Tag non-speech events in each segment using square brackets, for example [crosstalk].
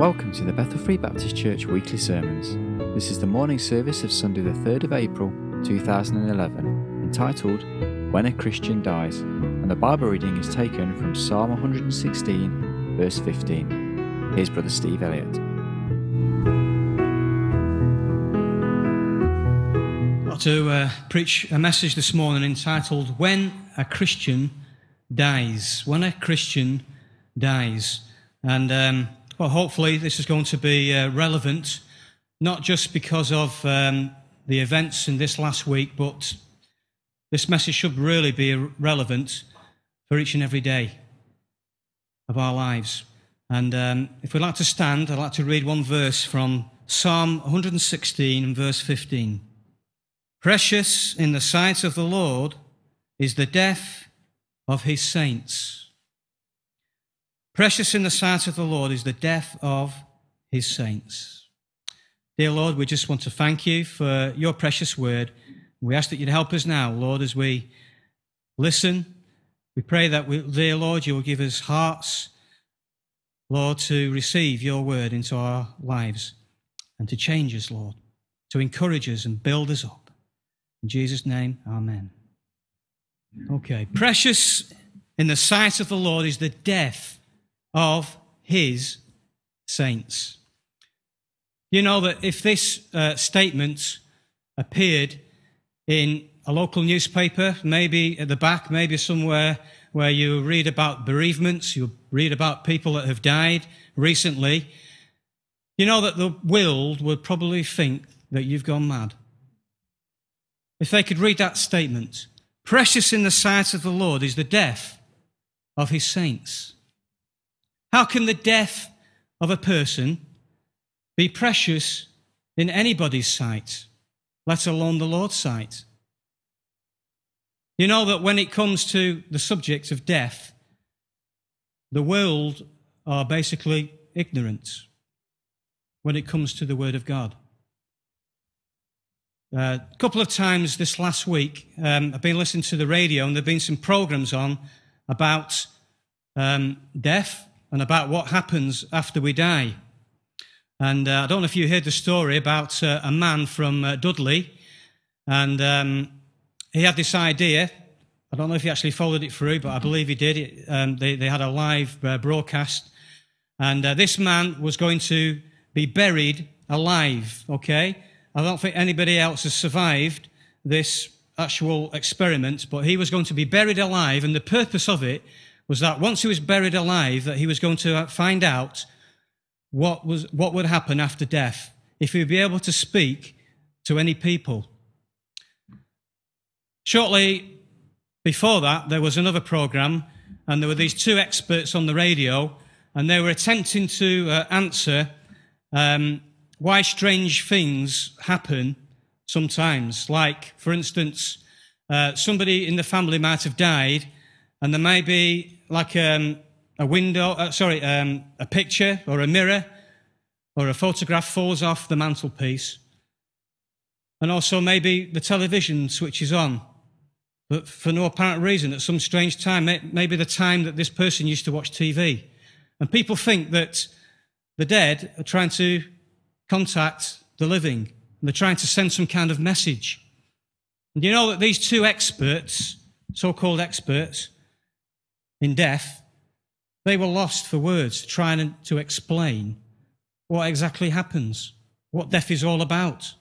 Welcome to the Bethel Free Baptist Church weekly sermons. This is the morning service of Sunday, the 3rd of April 2011, entitled When a Christian Dies, and the Bible reading is taken from Psalm 116, verse 15. Here's Brother Steve Elliott. to uh, preach a message this morning entitled When a Christian Dies. When a Christian Dies. And um, well, hopefully, this is going to be uh, relevant, not just because of um, the events in this last week, but this message should really be relevant for each and every day of our lives. And um, if we'd like to stand, I'd like to read one verse from Psalm 116 and verse 15. Precious in the sight of the Lord is the death of his saints. Precious in the sight of the Lord is the death of his saints. Dear Lord, we just want to thank you for your precious word. We ask that you'd help us now, Lord, as we listen. We pray that, we, dear Lord, you will give us hearts, Lord, to receive your word into our lives and to change us, Lord, to encourage us and build us up. In Jesus' name, amen. Okay. Precious in the sight of the Lord is the death of his saints. You know that if this uh, statement appeared in a local newspaper, maybe at the back, maybe somewhere where you read about bereavements, you read about people that have died recently, you know that the world would probably think that you've gone mad. If they could read that statement, precious in the sight of the Lord is the death of his saints. How can the death of a person be precious in anybody's sight, let alone the Lord's sight? You know that when it comes to the subject of death, the world are basically ignorant when it comes to the Word of God. Uh, a couple of times this last week, um, I've been listening to the radio and there have been some programs on about um, death and about what happens after we die. And uh, I don't know if you heard the story about uh, a man from uh, Dudley, and um, he had this idea. I don't know if he actually followed it through, but I believe he did. It, um, they, they, had a live uh, broadcast, and uh, this man was going to be buried alive. Okay, I don't think anybody else has survived this actual experiment, but he was going to be buried alive, and the purpose of it was that once he was buried alive, that he was going to find out what, was, what would happen after death, if he would be able to speak to any people. Shortly before that, there was another program, and there were these two experts on the radio, and they were attempting to uh, answer um, why strange things happen sometimes. Like, for instance, uh, somebody in the family might have died, and there may be like um, a window, uh, sorry, um, a picture or a mirror or a photograph falls off the mantelpiece. And also maybe the television switches on, but for no apparent reason at some strange time, maybe the time that this person used to watch TV. And people think that the dead are trying to contact the living, and they're trying to send some kind of message. And you know that these two experts, so called experts, in death, they were lost for words trying to explain what exactly happens, what death is all about.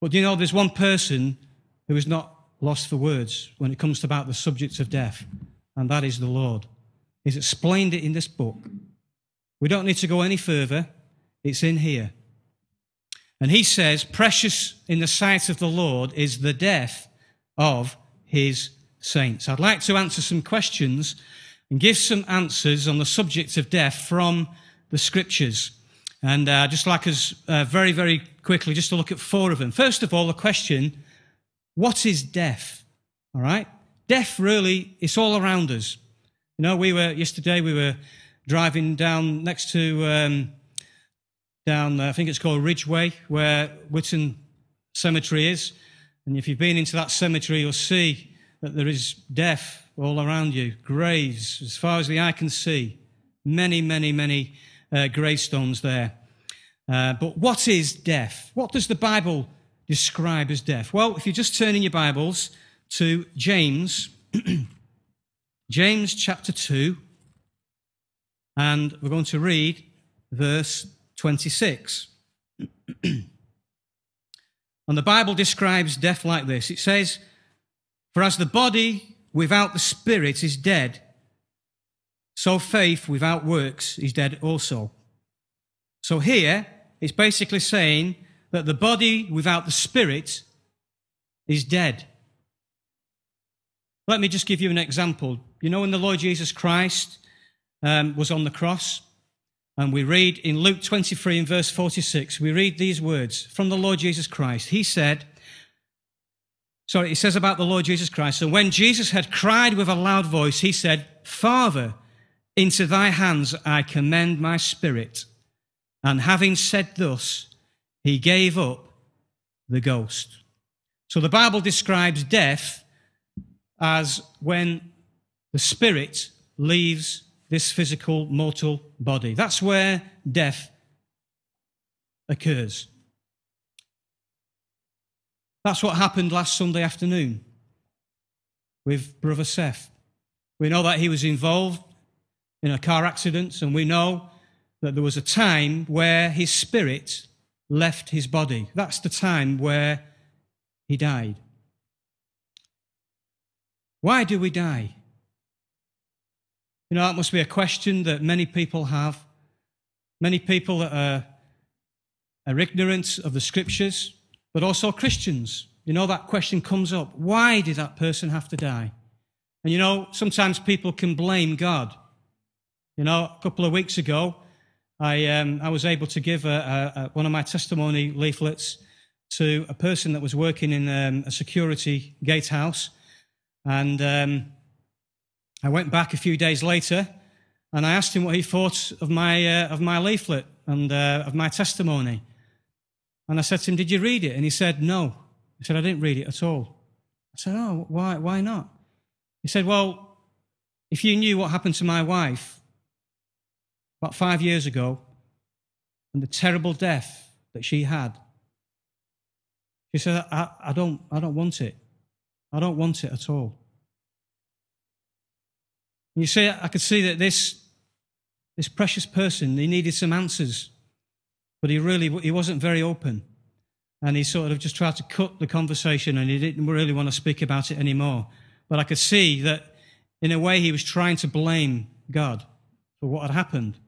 But do you know, there's one person who is not lost for words when it comes to about the subject of death, and that is the Lord. He's explained it in this book. We don't need to go any further. It's in here. And he says, Precious in the sight of the Lord is the death of his saints. I'd like to answer some questions and give some answers on the subject of death from the scriptures. And uh, just like us uh, very, very quickly, just to look at four of them. First of all, the question, what is death? All right? Death really, it's all around us. You know, we were, yesterday we were driving down next to, um, down, uh, I think it's called Ridgeway, where Witton Cemetery is. And if you've been into that cemetery, you'll see that there is death all around you, graves as far as the eye can see, many, many, many uh, gravestones there. Uh, but what is death? What does the Bible describe as death? Well, if you just turn in your Bibles to James, [clears throat] James chapter 2, and we're going to read verse 26. [clears throat] and the Bible describes death like this it says, For as the body without the spirit is dead, so faith without works is dead also. So here, it's basically saying that the body without the spirit is dead. Let me just give you an example. You know, when the Lord Jesus Christ um, was on the cross, and we read in Luke 23 and verse 46, we read these words from the Lord Jesus Christ. He said, sorry, it says about the Lord Jesus Christ, So when Jesus had cried with a loud voice, he said, Father, into thy hands I commend my spirit. And having said thus, he gave up the ghost. So the Bible describes death as when the spirit leaves this physical mortal body. That's where death occurs. That's what happened last Sunday afternoon with Brother Seth. We know that he was involved in a car accident, and we know that there was a time where his spirit left his body. That's the time where he died. Why do we die? You know, that must be a question that many people have. Many people that are, are ignorant of the scriptures, but also Christians. You know, that question comes up. Why did that person have to die? And you know, sometimes people can blame God. You know, a couple of weeks ago, I, um, I was able to give a, a, a, one of my testimony leaflets to a person that was working in um, a security gatehouse. And um, I went back a few days later and I asked him what he thought of my, uh, of my leaflet and uh, of my testimony. And I said to him, Did you read it? And he said, No. He said, I didn't read it at all. I said, Oh, why, why not? He said, Well, if you knew what happened to my wife about five years ago and the terrible death that she had, she said, I, I, don't, I don't want it. I don't want it at all. And you see, I could see that this, this precious person, he needed some answers, but he really he wasn't very open. And he sort of just tried to cut the conversation and he didn't really want to speak about it anymore. But I could see that in a way he was trying to blame God for what had happened.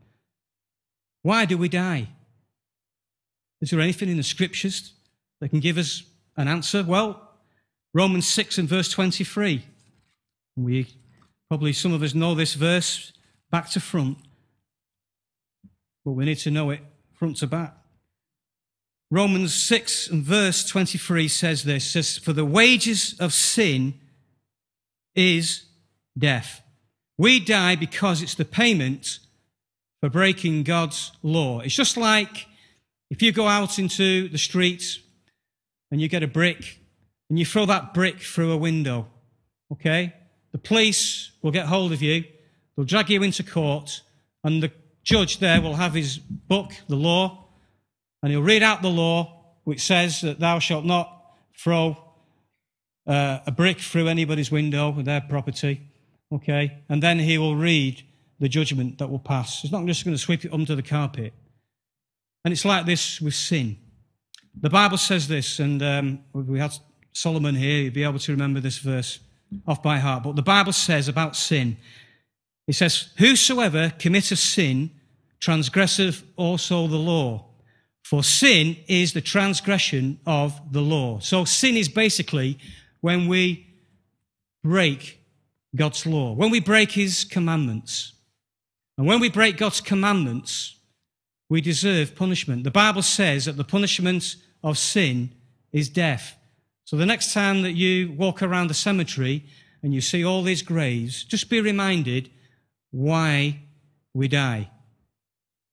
Why do we die? Is there anything in the scriptures that can give us an answer? Well, Romans 6 and verse 23. We Probably some of us know this verse back to front, but we need to know it front to back. Romans 6 and verse 23 says this says, For the wages of sin is death. We die because it's the payment for breaking God's law. It's just like if you go out into the streets and you get a brick and you throw that brick through a window, okay? the police will get hold of you, they'll drag you into court, and the judge there will have his book, the law, and he'll read out the law, which says that thou shalt not throw uh, a brick through anybody's window with their property. Okay? And then he will read the judgment that will pass. He's not just going to sweep it under the carpet. And it's like this with sin. The Bible says this, and um, we had Solomon here, he'd be able to remember this verse off by heart, but the Bible says about sin, it says, Whosoever committeth sin transgresseth also the law. For sin is the transgression of the law. So sin is basically when we break God's law, when we break his commandments. And when we break God's commandments, we deserve punishment. The Bible says that the punishment of sin is death. So the next time that you walk around the cemetery and you see all these graves, just be reminded why we die.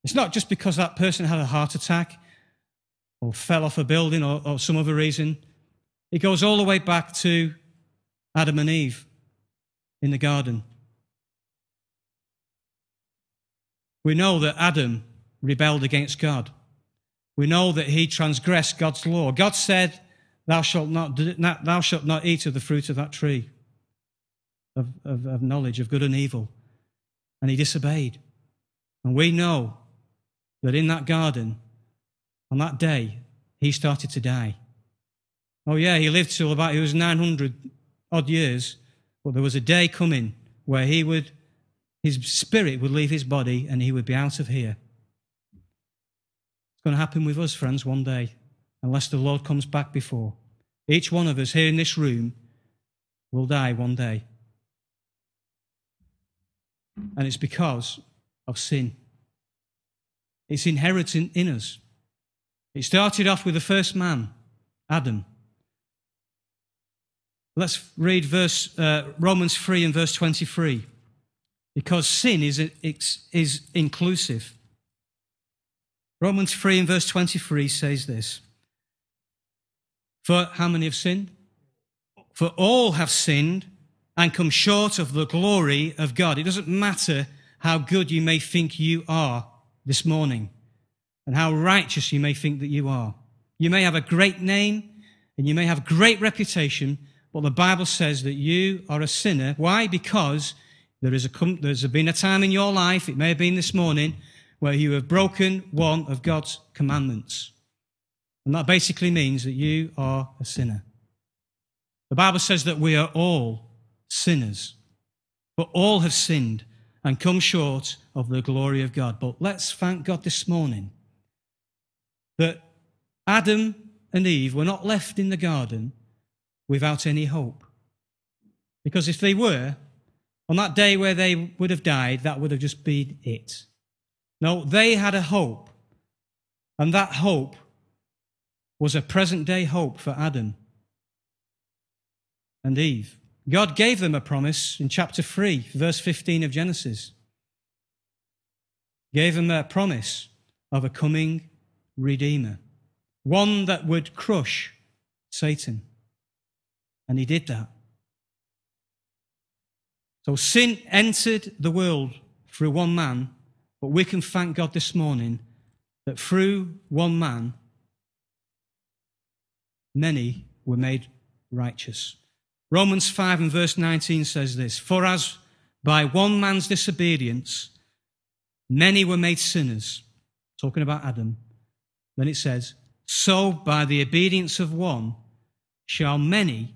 It's not just because that person had a heart attack or fell off a building or, or some other reason. It goes all the way back to Adam and Eve in the garden. We know that Adam rebelled against God. We know that he transgressed God's law. God said, Thou shalt not, thou shalt not eat of the fruit of that tree of, of, of knowledge of good and evil. And he disobeyed. And we know that in that garden, on that day, he started to die. Oh, yeah, he lived till about, he was 900 odd years, but there was a day coming where he would, his spirit would leave his body and he would be out of here. It's going to happen with us, friends, one day, unless the Lord comes back before. Each one of us here in this room will die one day. And it's because of sin. It's inherent in, us. It started off with the first man, Adam. Let's read verse, uh, Romans 3 and verse 23. Because sin is, is inclusive. Romans 3 and verse 23 says this For how many have sinned? For all have sinned and come short of the glory of God. It doesn't matter how good you may think you are this morning and how righteous you may think that you are. You may have a great name and you may have great reputation, but the Bible says that you are a sinner. Why? Because there is a, there's been a time in your life, it may have been this morning, where you have broken one of God's commandments. And that basically means that you are a sinner. The Bible says that we are all sinners. But all have sinned and come short of the glory of God. But let's thank God this morning that Adam and Eve were not left in the garden without any hope. Because if they were, on that day where they would have died, that would have just been it. No, they had a hope. And that hope was a present day hope for Adam and Eve. God gave them a promise in chapter 3, verse 15 of Genesis. Gave them a promise of a coming Redeemer, one that would crush Satan. And he did that. So sin entered the world through one man, but we can thank God this morning that through one man, many were made righteous. Romans 5 and verse 19 says this For as by one man's disobedience many were made sinners, talking about Adam, then it says, So by the obedience of one shall many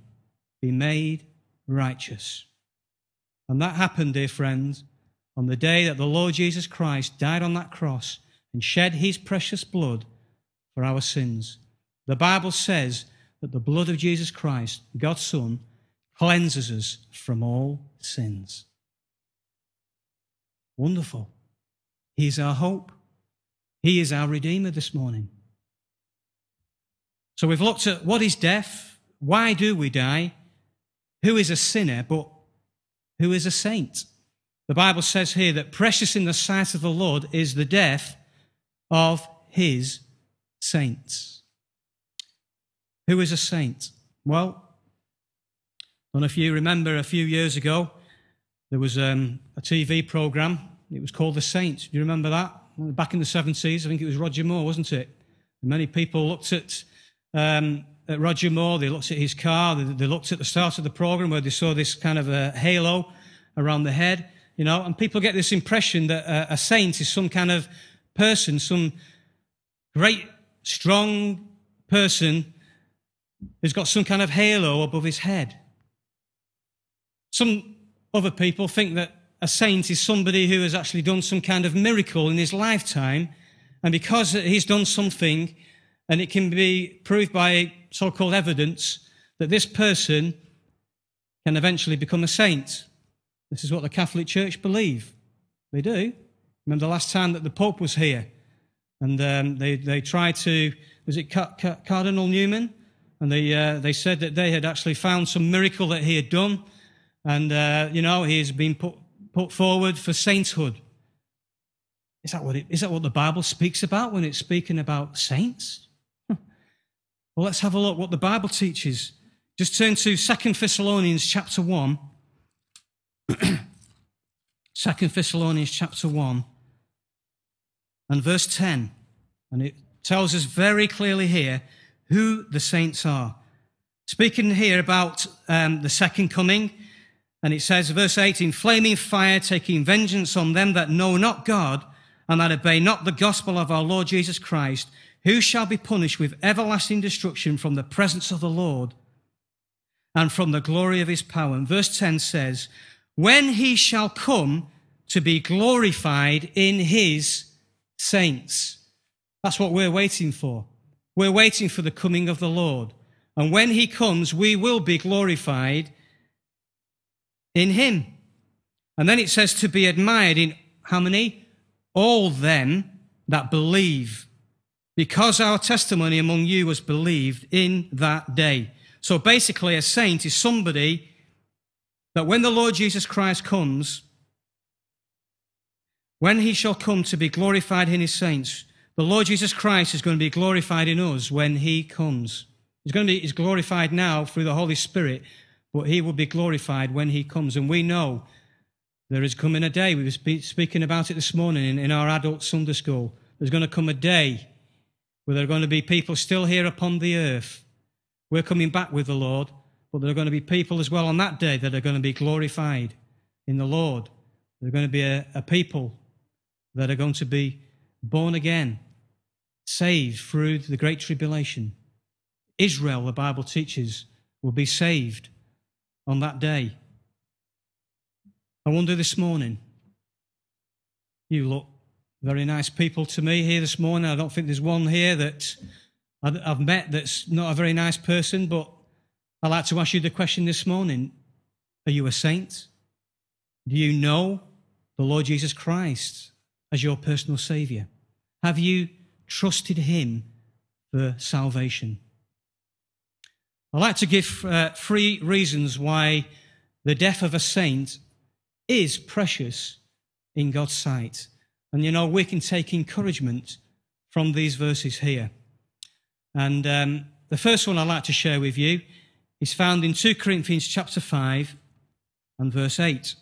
be made righteous. And that happened, dear friends, on the day that the Lord Jesus Christ died on that cross and shed his precious blood for our sins. The Bible says that the blood of Jesus Christ, God's Son, cleanses us from all sins. Wonderful. He is our hope. He is our Redeemer this morning. So we've looked at what is death, why do we die, who is a sinner, but who is a saint. The Bible says here that precious in the sight of the Lord is the death of his saints. Who is a saint? Well, don't know if you remember a few years ago, there was um, a TV program. It was called The Saints. Do you remember that? Back in the 70s, I think it was Roger Moore, wasn't it? And many people looked at, um, at Roger Moore, they looked at his car, they, they, looked at the start of the program where they saw this kind of a halo around the head, you know, and people get this impression that a, a saint is some kind of person, some great, strong person who's got some kind of halo above his head. Some other people think that a saint is somebody who has actually done some kind of miracle in his lifetime, and because he's done something, and it can be proved by so called evidence, that this person can eventually become a saint. This is what the Catholic Church believe. They do. Remember the last time that the Pope was here, and um, they, they tried to, was it Cardinal Newman? And they, uh, they said that they had actually found some miracle that he had done and, uh, you know, he's been put, put forward for sainthood. Is that, what it, is that what the Bible speaks about when it's speaking about saints? [laughs] well, let's have a look what the Bible teaches. Just turn to Second Thessalonians chapter 1. [clears throat] 2 Thessalonians chapter 1 and verse 10. And it tells us very clearly here who the saints are. Speaking here about um, the second coming, and it says, verse 18, flaming fire taking vengeance on them that know not God and that obey not the gospel of our Lord Jesus Christ, who shall be punished with everlasting destruction from the presence of the Lord and from the glory of his power. And verse 10 says, when he shall come to be glorified in his saints. That's what we're waiting for. We're waiting for the coming of the Lord. And when he comes, we will be glorified in him. And then it says to be admired in how many? All them that believe, because our testimony among you was believed in that day. So basically, a saint is somebody that when the Lord Jesus Christ comes, when he shall come to be glorified in his saints, the Lord Jesus Christ is going to be glorified in us when he comes. He's going to be he's glorified now through the Holy Spirit, but he will be glorified when he comes. And we know there is coming a day. We were speaking about it this morning in, in our adult Sunday school. There's going to come a day where there are going to be people still here upon the earth. We're coming back with the Lord, but there are going to be people as well on that day that are going to be glorified in the Lord. There are going to be a, a people that are going to be born again, saved through the Great Tribulation. Israel, the Bible teaches, will be saved on that day. I wonder this morning, you look very nice people to me here this morning. I don't think there's one here that I've met that's not a very nice person, but I'd like to ask you the question this morning Are you a saint? Do you know the Lord Jesus Christ as your personal Savior? Have you trusted Him for salvation? I'd like to give uh, three reasons why the death of a saint is precious in God's sight. And you know, we can take encouragement from these verses here. And um, the first one I'd like to share with you is found in 2 Corinthians chapter 5 and verse 8.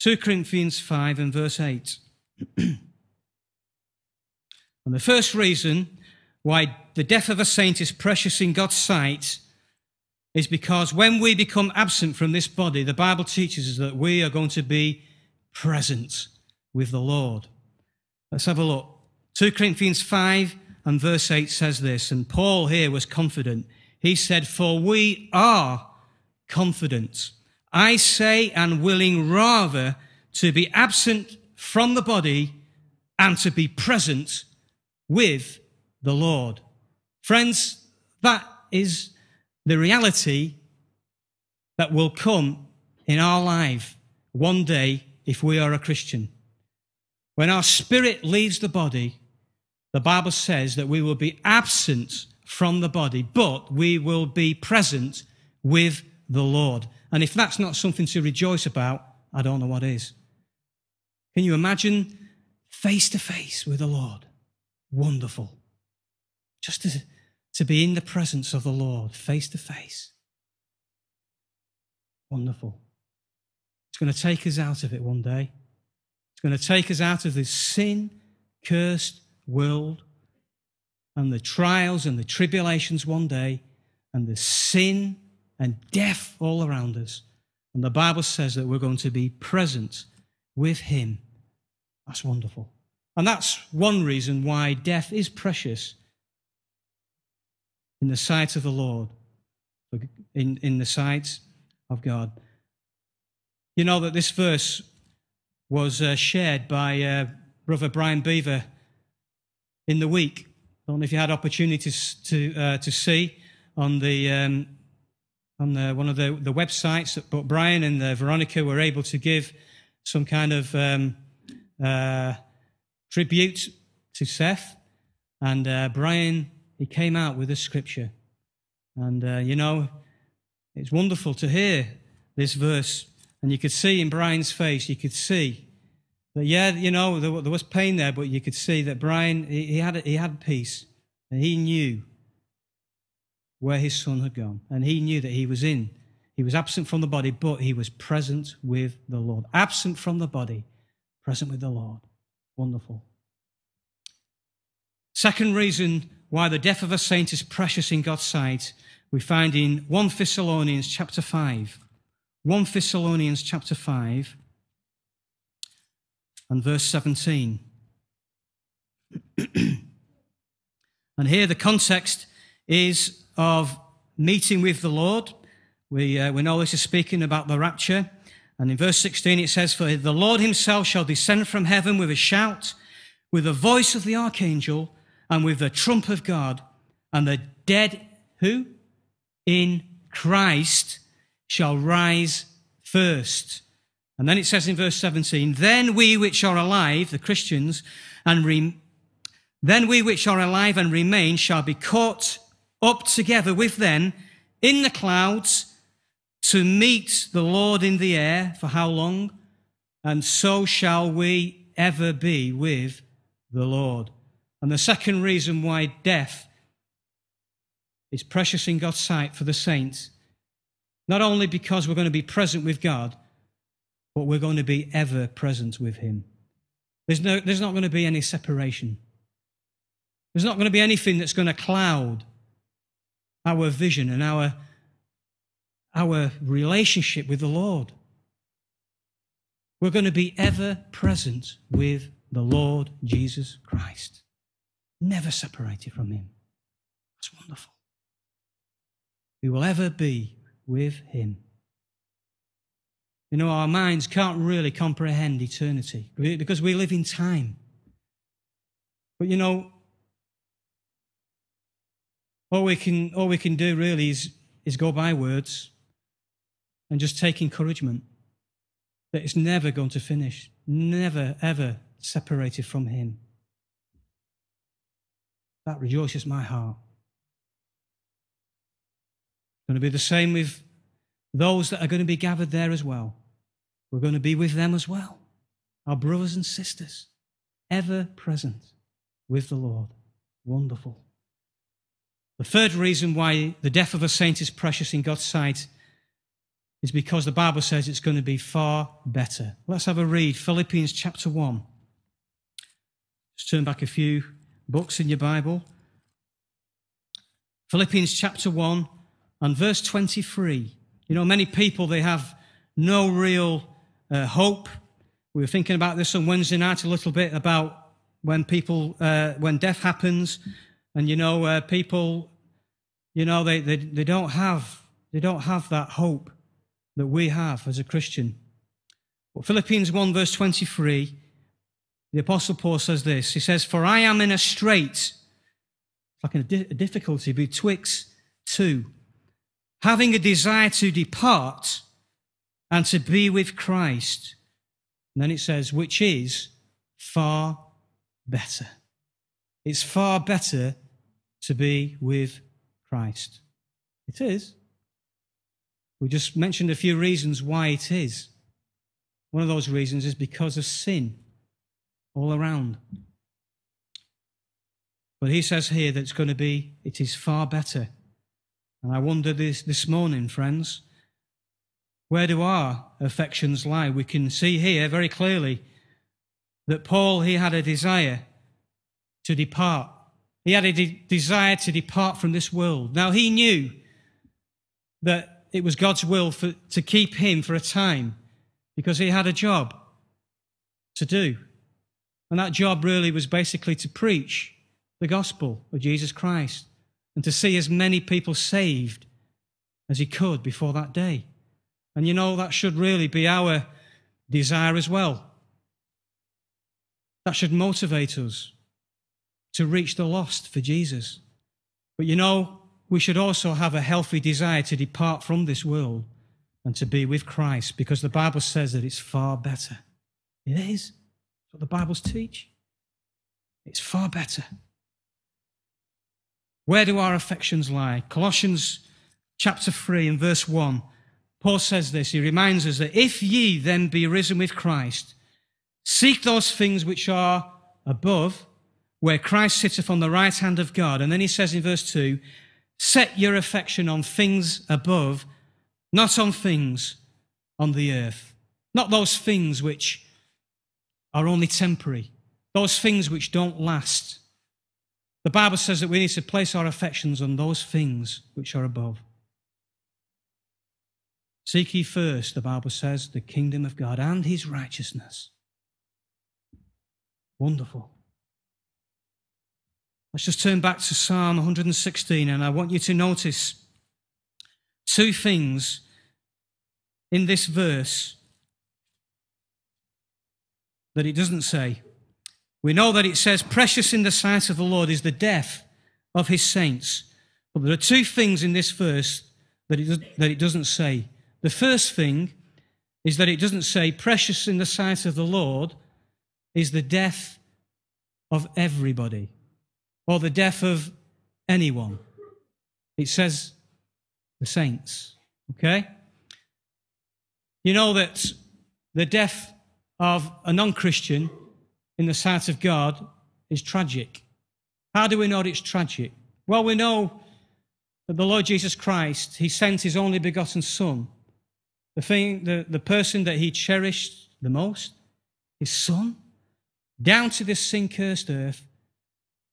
2 Corinthians 5 and verse 8. [clears throat] and the first reason why the death of a saint is precious in God's sight is because when we become absent from this body, the Bible teaches us that we are going to be present with the Lord. Let's have a look. 2 Corinthians 5 and verse 8 says this, and Paul here was confident. He said, For we are confident. I say, and willing rather to be absent from the body and to be present with the Lord. Friends, that is the reality that will come in our life one day if we are a Christian. When our spirit leaves the body, the Bible says that we will be absent from the body, but we will be present with the Lord. And if that's not something to rejoice about, I don't know what is. Can you imagine face to face with the Lord? Wonderful. Just to, to be in the presence of the Lord, face to face. Wonderful. It's going to take us out of it one day. It's going to take us out of this sin cursed world and the trials and the tribulations one day and the sin and death all around us. And the Bible says that we're going to be present with Him. That's wonderful. And that's one reason why death is precious in the sight of the Lord, in, in the sight of God. You know that this verse was uh, shared by uh, Brother Brian Beaver in the week. I don't know if you had opportunities to uh, to see on the um, on the, one of the, the websites, but Brian and uh, Veronica were able to give some kind of um, uh, tribute to Seth. And uh, Brian, he came out with a scripture. And, uh, you know, it's wonderful to hear this verse. And you could see in Brian's face, you could see that, yeah, you know, there, there was pain there, but you could see that Brian, he, he, had, he had peace. And he knew where his son had gone. And he knew that he was in. He was absent from the body, but he was present with the Lord. Absent from the body, present with the Lord. Wonderful. Second reason why the death of a saint is precious in God's sight, we find in 1 Thessalonians chapter 5. 1 Thessalonians chapter 5 and verse 17. [clears throat] and here the context is of meeting with the Lord. We, uh, we know this is speaking about the rapture. And in verse 16 it says, For the Lord himself shall descend from heaven with a shout, with the voice of the archangel, and with the trump of God, and the dead, who? In Christ shall rise first. And then it says in verse 17, Then we which are alive, the Christians, and re- then we which are alive and remain shall be caught up together with them in the clouds to meet the Lord in the air. For how long? And so shall we ever be with the Lord. And the second reason why death is precious in God's sight for the saints, not only because we're going to be present with God, but we're going to be ever present with Him. There's, no, there's not going to be any separation. There's not going to be anything that's going to cloud our vision and our, our relationship with the Lord. We're going to be ever present with the Lord Jesus Christ never separated from Him. That's wonderful. We will ever be with Him. You know, our minds can't really comprehend eternity because we live in time. But you know, all we can, all we can do really is, is go by words and just take encouragement that it's never going to finish, never, ever separated from Him. That rejoices my heart. It's going to be the same with those that are going to be gathered there as well. We're going to be with them as well. Our brothers and sisters, ever present with the Lord. Wonderful. The third reason why the death of a saint is precious in God's sight is because the Bible says it's going to be far better. Let's have a read. Philippians chapter 1. Just turn back a few books in your Bible. Philippians chapter 1 and verse 23. You know, many people, they have no real uh, hope. We were thinking about this on Wednesday night a little bit about when people, uh, when death happens, and you know, uh, people, you know, they, they, they don't have, they don't have that hope that we have as a Christian. But Philippians 1 verse 23 the Apostle Paul says this He says, For I am in a strait, like a, di- a difficulty betwixt two, having a desire to depart and to be with Christ. And then it says, which is far better. It's far better to be with Christ. It is. We just mentioned a few reasons why it is. One of those reasons is because of sin all around. But he says here that it's going to be, it is far better. And I wonder this, this morning, friends, where do our affections lie? We can see here very clearly that Paul, he had a desire to depart. He had a de- desire to depart from this world. Now he knew that it was God's will for, to keep him for a time because he had a job to do. And that job really was basically to preach the gospel of Jesus Christ and to see as many people saved as he could before that day. And you know, that should really be our desire as well. That should motivate us to reach the lost for Jesus. But you know, we should also have a healthy desire to depart from this world and to be with Christ because the Bible says that it's far better. It is what the Bibles teach. It's far better. Where do our affections lie? Colossians chapter 3 and verse 1. Paul says this. He reminds us that if ye then be risen with Christ, seek those things which are above, where Christ sitteth on the right hand of God. And then he says in verse 2 set your affection on things above, not on things on the earth. Not those things which are only temporary, those things which don't last. The Bible says that we need to place our affections on those things which are above. Seek ye first, the Bible says, the kingdom of God and his righteousness. Wonderful. Let's just turn back to Psalm 116, and I want you to notice two things in this verse that it doesn't say. We know that it says, Precious in the sight of the Lord is the death of his saints. But there are two things in this verse that it, that it doesn't say. The first thing is that it doesn't say, Precious in the sight of the Lord is the death of everybody or the death of anyone. It says the saints. Okay? You know that the death of a non Christian in the sight of God is tragic. How do we know it's tragic? Well, we know that the Lord Jesus Christ, He sent His only begotten Son, the, thing, the, the person that He cherished the most, His Son, down to this sin cursed earth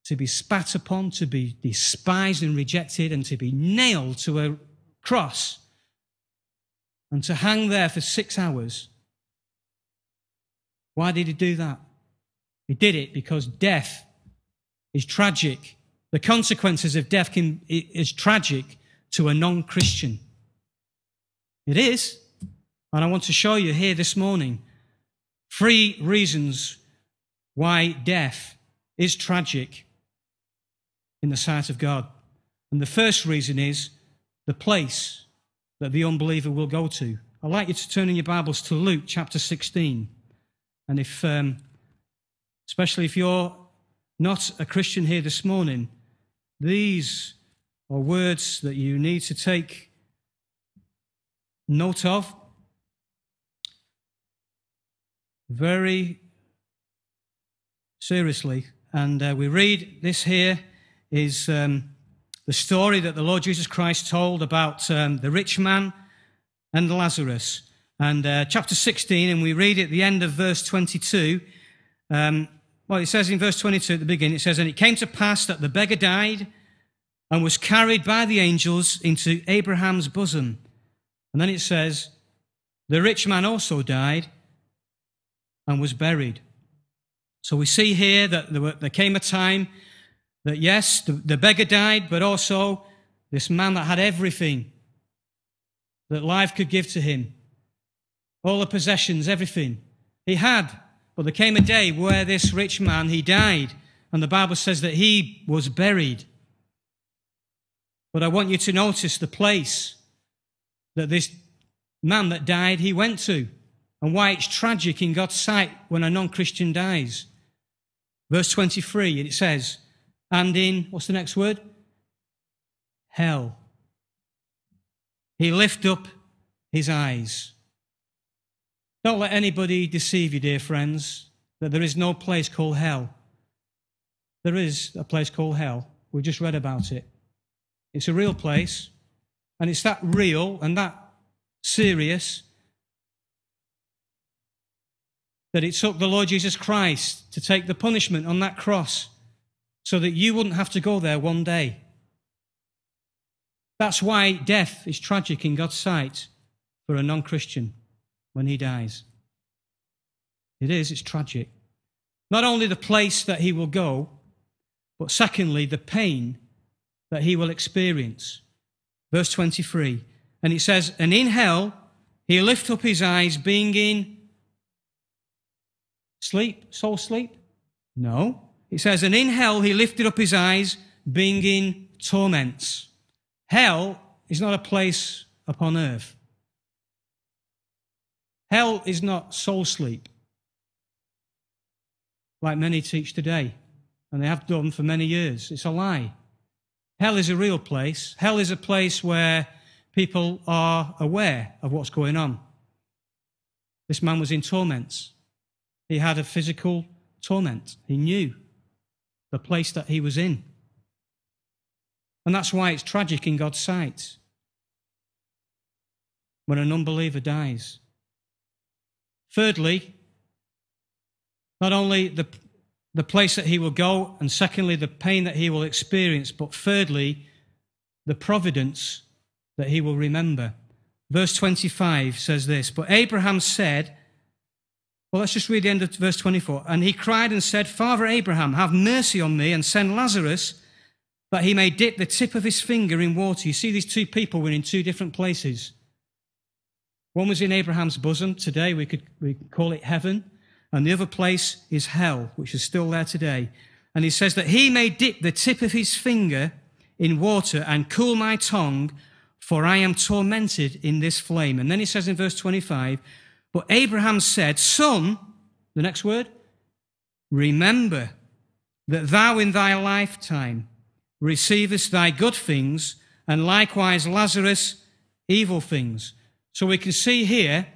to be spat upon, to be despised and rejected, and to be nailed to a cross and to hang there for six hours. Why did he do that? He did it because death is tragic. The consequences of death can, is tragic to a non Christian. It is. And I want to show you here this morning three reasons why death is tragic in the sight of God. And the first reason is the place that the unbeliever will go to. I'd like you to turn in your Bibles to Luke chapter 16. And if, um, especially if you're not a Christian here this morning, these are words that you need to take note of. Very seriously. And uh, we read this here is um, the story that the Lord Jesus Christ told about um, the rich man and Lazarus. And uh, chapter 16, and we read at the end of verse 22. Um, well, it says in verse 22 at the beginning, it says, And it came to pass that the beggar died and was carried by the angels into Abraham's bosom. And then it says, The rich man also died and was buried. So we see here that there, were, there came a time that yes, the, the beggar died, but also this man that had everything that life could give to him all the possessions, everything he had. But there came a day where this rich man, he died, and the Bible says that he was buried. But I want you to notice the place that this man that died, he went to, and why it's tragic in God's sight when a non Christian dies. Verse 23, and it says, and in, what's the next word? Hell. He lift up his eyes. Don't let anybody deceive you, dear friends, that there is no place called hell. There is a place called hell. We just read about it. It's a real place, and it's that real and that serious that it took the Lord Jesus Christ to take the punishment on that cross so that you wouldn't have to go there one day. That's why death is tragic in God's sight for a non Christian when he dies. It is, it's tragic. Not only the place that he will go, but secondly, the pain that he will experience. Verse 23, and it says, And in hell he lift up his eyes, being in sleep, soul sleep? No. It says, And in hell he lifted up his eyes, being in torments. Hell is not a place upon earth. Hell is not soul sleep, like many teach today, and they have done for many years. It's a lie. Hell is a real place. Hell is a place where people are aware of what's going on. This man was in torments. He had a physical torment. He knew the place that he was in. And that's why it's tragic in God's sight when an unbeliever dies. Thirdly, not only the, the place that he will go, and secondly, the pain that he will experience, but thirdly, the providence that he will remember. Verse 25 says this But Abraham said, well, let's just read the end of verse 24. And he cried and said, Father Abraham, have mercy on me and send Lazarus that he may dip the tip of his finger in water. You see, these two people were in two different places. One was in Abraham's bosom. Today we could we call it heaven. And the other place is hell, which is still there today. And he says that he may dip the tip of his finger in water and cool my tongue, for I am tormented in this flame. And then he says in verse 25, But Abraham said, Son, the next word, remember that thou in thy lifetime receivest thy good things, and likewise Lazarus evil things. So we can see here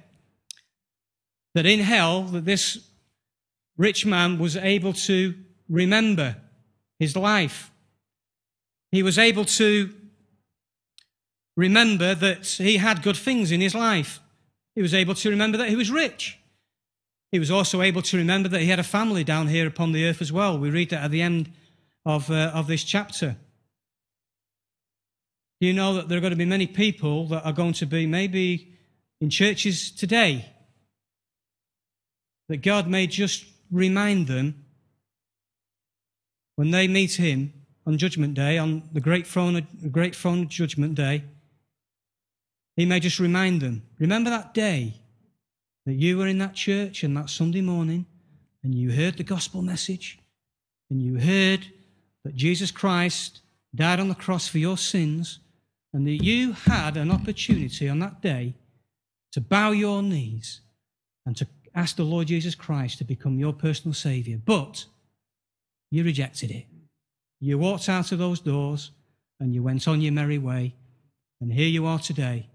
that in hell, that this rich man was able to remember his life. He was able to remember that he had good things in his life. He was able to remember that he was rich. He was also able to remember that he had a family down here upon the earth as well. We read that at the end of, uh, of this chapter. You know that there are going to be many people that are going to be maybe in churches today. That God may just remind them when they meet Him on Judgment Day, on the great throne, great throne Judgment Day, He may just remind them remember that day that you were in that church and that Sunday morning and you heard the gospel message and you heard that Jesus Christ died on the cross for your sins and that you had an opportunity on that day to bow your knees and to ask the Lord Jesus Christ to become your personal Savior. But you rejected it. You walked out of those doors and you went on your merry way. And here you are today.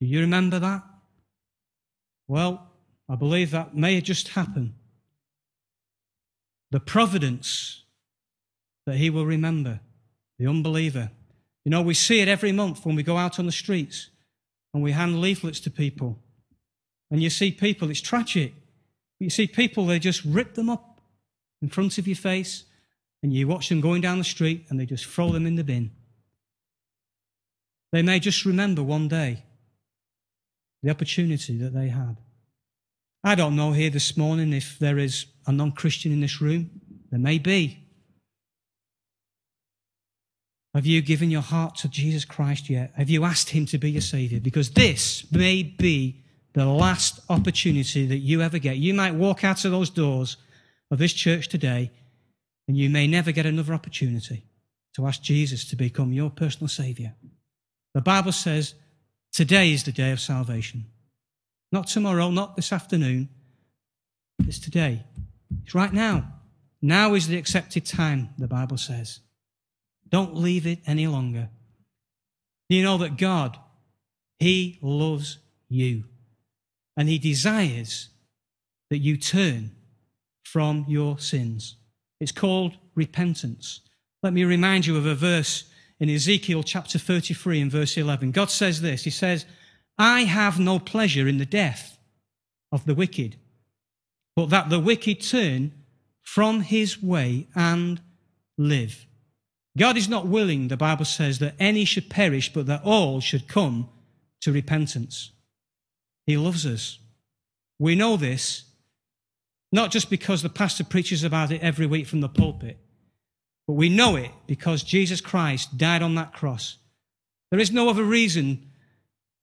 Do you remember that? Well, I believe that may have just happened. The providence that he will remember, the unbeliever. You know, we see it every month when we go out on the streets and we hand leaflets to people. And you see people, it's tragic. You see people, they just rip them up in front of your face, and you watch them going down the street and they just throw them in the bin. They may just remember one day the opportunity that they had. I don't know here this morning if there is a non Christian in this room. There may be. Have you given your heart to Jesus Christ yet? Have you asked Him to be your Savior? Because this may be the last opportunity that you ever get. You might walk out of those doors of this church today and you may never get another opportunity to ask Jesus to become your personal Savior. The Bible says today is the day of salvation. Not tomorrow, not this afternoon. It's today. It's right now. Now is the accepted time, the Bible says. Don't leave it any longer. You know that God, He loves you and He desires that you turn from your sins. It's called repentance. Let me remind you of a verse in Ezekiel chapter 33 and verse 11. God says this He says, I have no pleasure in the death of the wicked, but that the wicked turn from his way and live. God is not willing, the Bible says, that any should perish, but that all should come to repentance. He loves us. We know this, not just because the pastor preaches about it every week from the pulpit, but we know it because Jesus Christ died on that cross. There is no other reason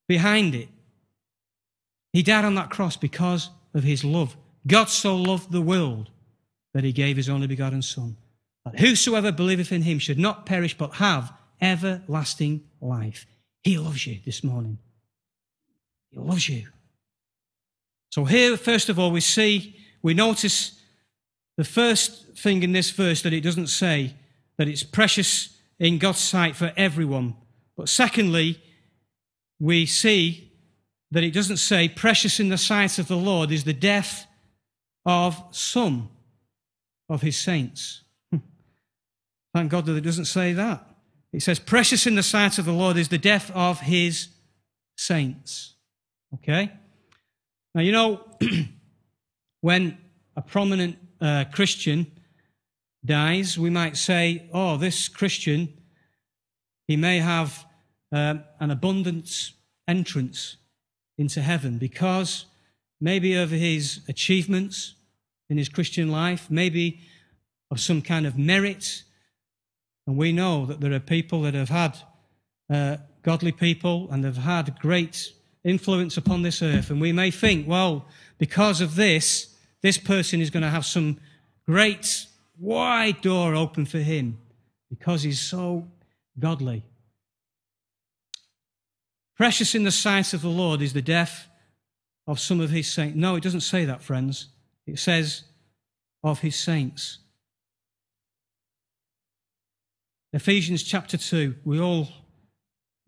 behind it. He died on that cross because of his love. God so loved the world that he gave his only begotten Son that whosoever believeth in him should not perish but have everlasting life. He loves you this morning. He loves you. So, here, first of all, we see, we notice the first thing in this verse that it doesn't say that it's precious in God's sight for everyone. But secondly, we see that it doesn't say precious in the sight of the Lord is the death of some of his saints. Thank God that it doesn't say that. It says, Precious in the sight of the Lord is the death of his saints. Okay? Now, you know, [clears throat] when a prominent uh, Christian dies, we might say, oh, this Christian, he may have um, an abundant entrance into heaven because maybe of his achievements in his Christian life, maybe of some kind of merit. And we know that there are people that have had uh, godly people and have had great influence upon this earth. And we may think, well, because of this, this person is going to have some great wide door open for him because he's so godly. Precious in the sight of the Lord is the death of some of his saints. No, it doesn't say that, friends. It says of his saints. Ephesians chapter 2, we all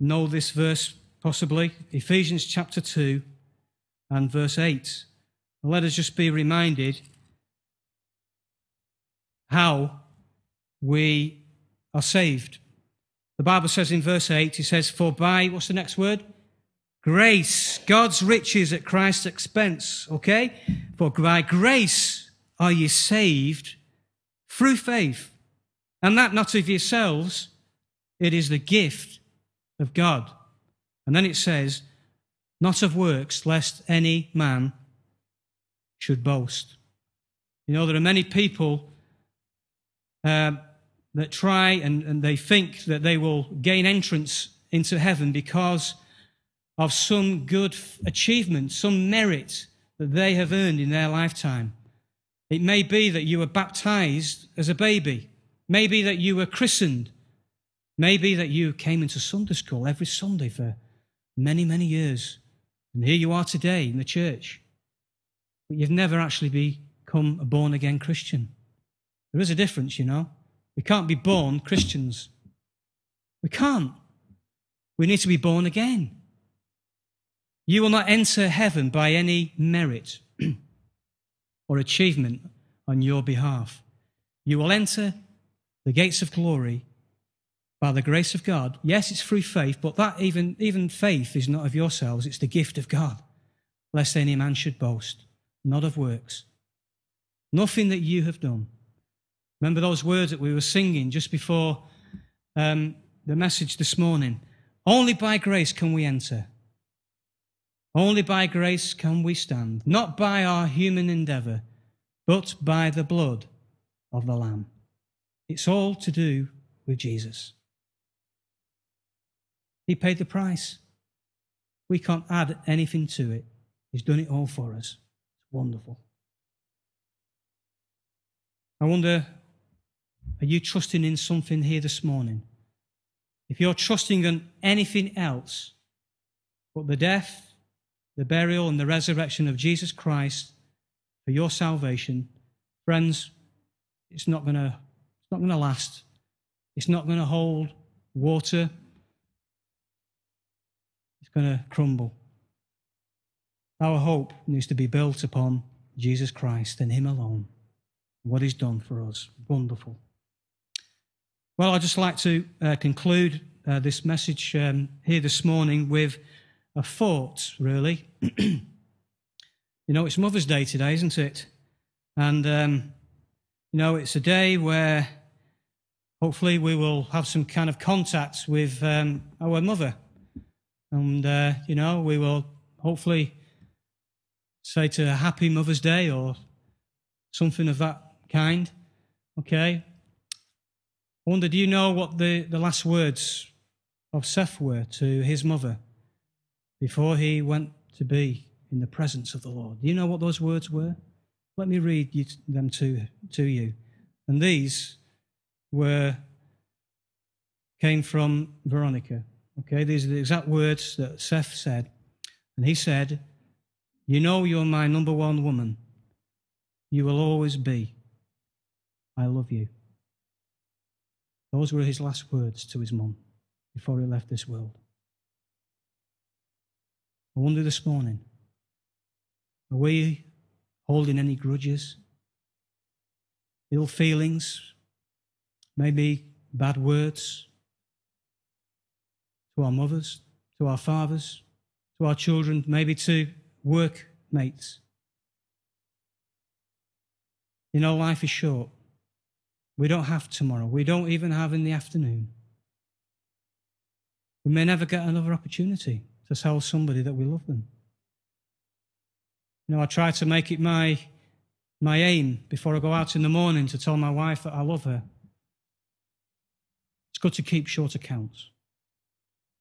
know this verse possibly. Ephesians chapter 2 and verse 8. Let us just be reminded how we are saved. The Bible says in verse 8, it says, For by, what's the next word? Grace, God's riches at Christ's expense, okay? For by grace are ye saved through faith. And that not of yourselves, it is the gift of God. And then it says, Not of works, lest any man should boast. You know, there are many people uh, that try and, and they think that they will gain entrance into heaven because of some good achievement, some merit that they have earned in their lifetime. It may be that you were baptized as a baby, maybe that you were christened, maybe that you came into Sunday school every Sunday for many, many years. And here you are today in the church. But you've never actually become a born again Christian. There is a difference, you know. We can't be born Christians. We can't. We need to be born again. You will not enter heaven by any merit [clears throat] or achievement on your behalf. You will enter the gates of glory by the grace of God. Yes, it's through faith, but that even, even faith is not of yourselves, it's the gift of God. Lest any man should boast, not of works. Nothing that you have done Remember those words that we were singing just before um, the message this morning? Only by grace can we enter. Only by grace can we stand, not by our human endeavor, but by the blood of the Lamb. It's all to do with Jesus. He paid the price. We can't add anything to it. He's done it all for us. It's wonderful. I wonder are you trusting in something here this morning? If you're trusting in anything else but the death, the burial, and the resurrection of Jesus Christ for your salvation, friends, it's not going to it's not going to last. It's not going to hold water. It's going to crumble. Our hope needs to be built upon Jesus Christ and Him alone. What He's done for us. Wonderful. Well, I'd just like to uh, conclude uh, this message um, here this morning with a thought, really. [clears throat] you know, it's Mother's Day today, isn't it? And, um, know, it's a day where hopefully we will have some kind of contact with um, our mother. And, uh, you know, we will hopefully say to her Happy Mother's Day or something of that kind. Okay? I wonder, do you know what the, the last words of Seth were to his mother before he went to be in the presence of the Lord? Do you know what those words were? Let me read you, them to, to you. And these were came from Veronica. Okay, these are the exact words that Seth said. And he said, You know you're my number one woman. You will always be. I love you. Those were his last words to his mum before he left this world. I wonder this morning are we holding any grudges, ill feelings, maybe bad words to our mothers, to our fathers, to our children, maybe to workmates? You know, life is short. We don't have tomorrow. We don't even have in the afternoon. We may never get another opportunity to tell somebody that we love them. You know, I try to make it my, my aim before I go out in the morning to tell my wife that I love her. It's good to keep short accounts.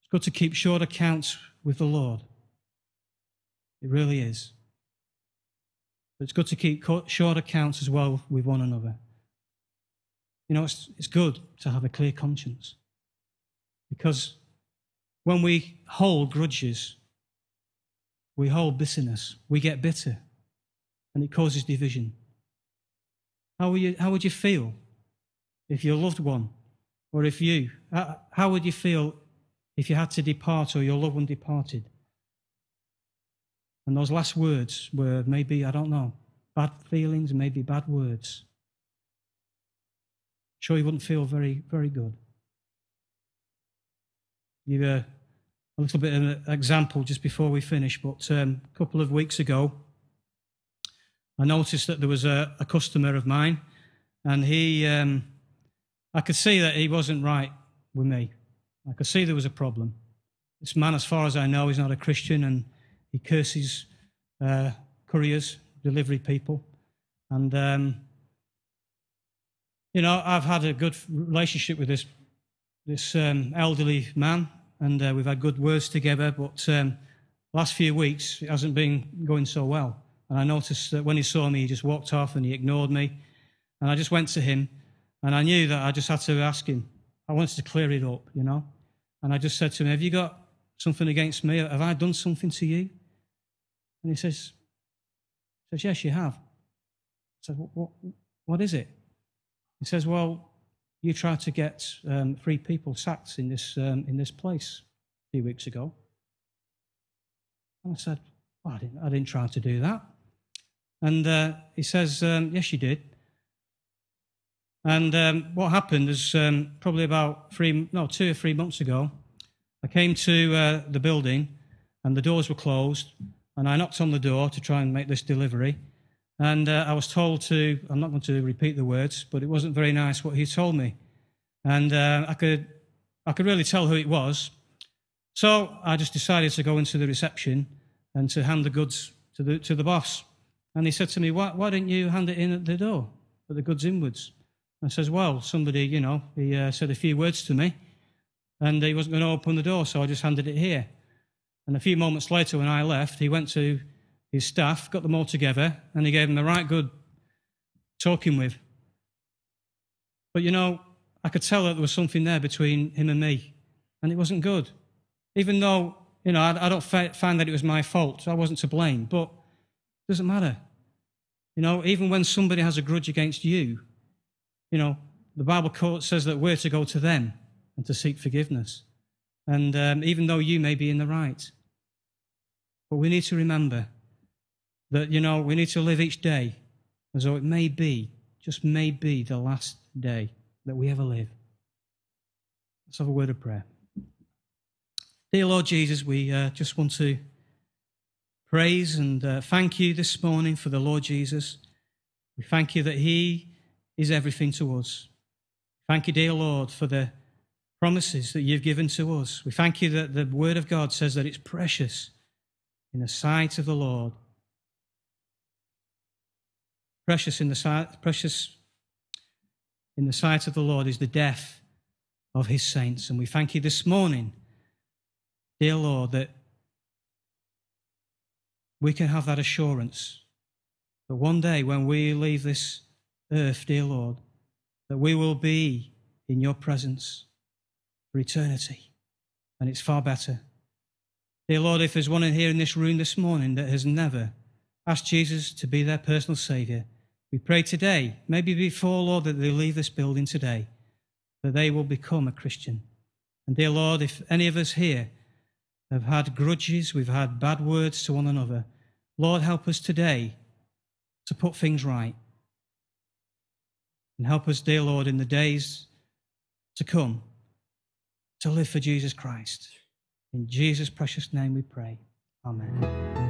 It's good to keep short accounts with the Lord. It really is. But it's good to keep short accounts as well with one another. You know, it's, it's good to have a clear conscience because when we hold grudges, we hold bitterness, we get bitter, and it causes division. How would you, how would you feel if your loved one, or if you, how would you feel if you had to depart or your loved one departed? And those last words were maybe, I don't know, bad feelings, maybe bad words. Sure, you wouldn't feel very, very good. You, uh, a little bit of an example just before we finish, but um, a couple of weeks ago, I noticed that there was a, a customer of mine, and he, um, I could see that he wasn't right with me. I could see there was a problem. This man, as far as I know, is not a Christian, and he curses uh, couriers, delivery people. And, um, you know, I've had a good relationship with this, this um, elderly man, and uh, we've had good words together, but um, last few weeks it hasn't been going so well. And I noticed that when he saw me, he just walked off and he ignored me. And I just went to him, and I knew that I just had to ask him. I wanted to clear it up, you know. And I just said to him, Have you got something against me? Have I done something to you? And he says, says Yes, you have. I said, What, what, what is it? He says, Well, you tried to get um, three people sacked in this, um, in this place a few weeks ago. And I said, well, I, didn't, I didn't try to do that. And uh, he says, um, Yes, you did. And um, what happened is um, probably about three, no, two or three months ago, I came to uh, the building and the doors were closed. And I knocked on the door to try and make this delivery. And uh, I was told to, I'm not going to repeat the words, but it wasn't very nice what he told me. And uh, I, could, I could really tell who it was. So I just decided to go into the reception and to hand the goods to the, to the boss. And he said to me, why, why didn't you hand it in at the door, put the goods inwards? I says, well, somebody, you know, he uh, said a few words to me and he wasn't going to open the door, so I just handed it here. And a few moments later, when I left, he went to his staff, got them all together, and he gave them the right good talking with. But you know, I could tell that there was something there between him and me, and it wasn't good. Even though, you know, I, I don't find that it was my fault, I wasn't to blame, but it doesn't matter. You know, even when somebody has a grudge against you, you know, the Bible court says that we're to go to them and to seek forgiveness. And um, even though you may be in the right, but we need to remember that, you know, we need to live each day as though it may be, just may be, the last day that we ever live. Let's have a word of prayer. Dear Lord Jesus, we uh, just want to praise and uh, thank you this morning for the Lord Jesus. We thank you that He is everything to us. Thank you, dear Lord, for the promises that you've given to us. We thank you that the Word of God says that it's precious in the sight of the Lord. Precious in the sight, precious in the sight of the Lord is the death of his saints. And we thank you this morning, dear Lord, that we can have that assurance that one day when we leave this earth, dear Lord, that we will be in your presence for eternity. And it's far better Dear Lord, if there's one in here in this room this morning that has never asked Jesus to be their personal Saviour, we pray today, maybe before, Lord, that they leave this building today, that they will become a Christian. And dear Lord, if any of us here have had grudges, we've had bad words to one another, Lord, help us today to put things right. And help us, dear Lord, in the days to come to live for Jesus Christ. In Jesus' precious name we pray. Amen.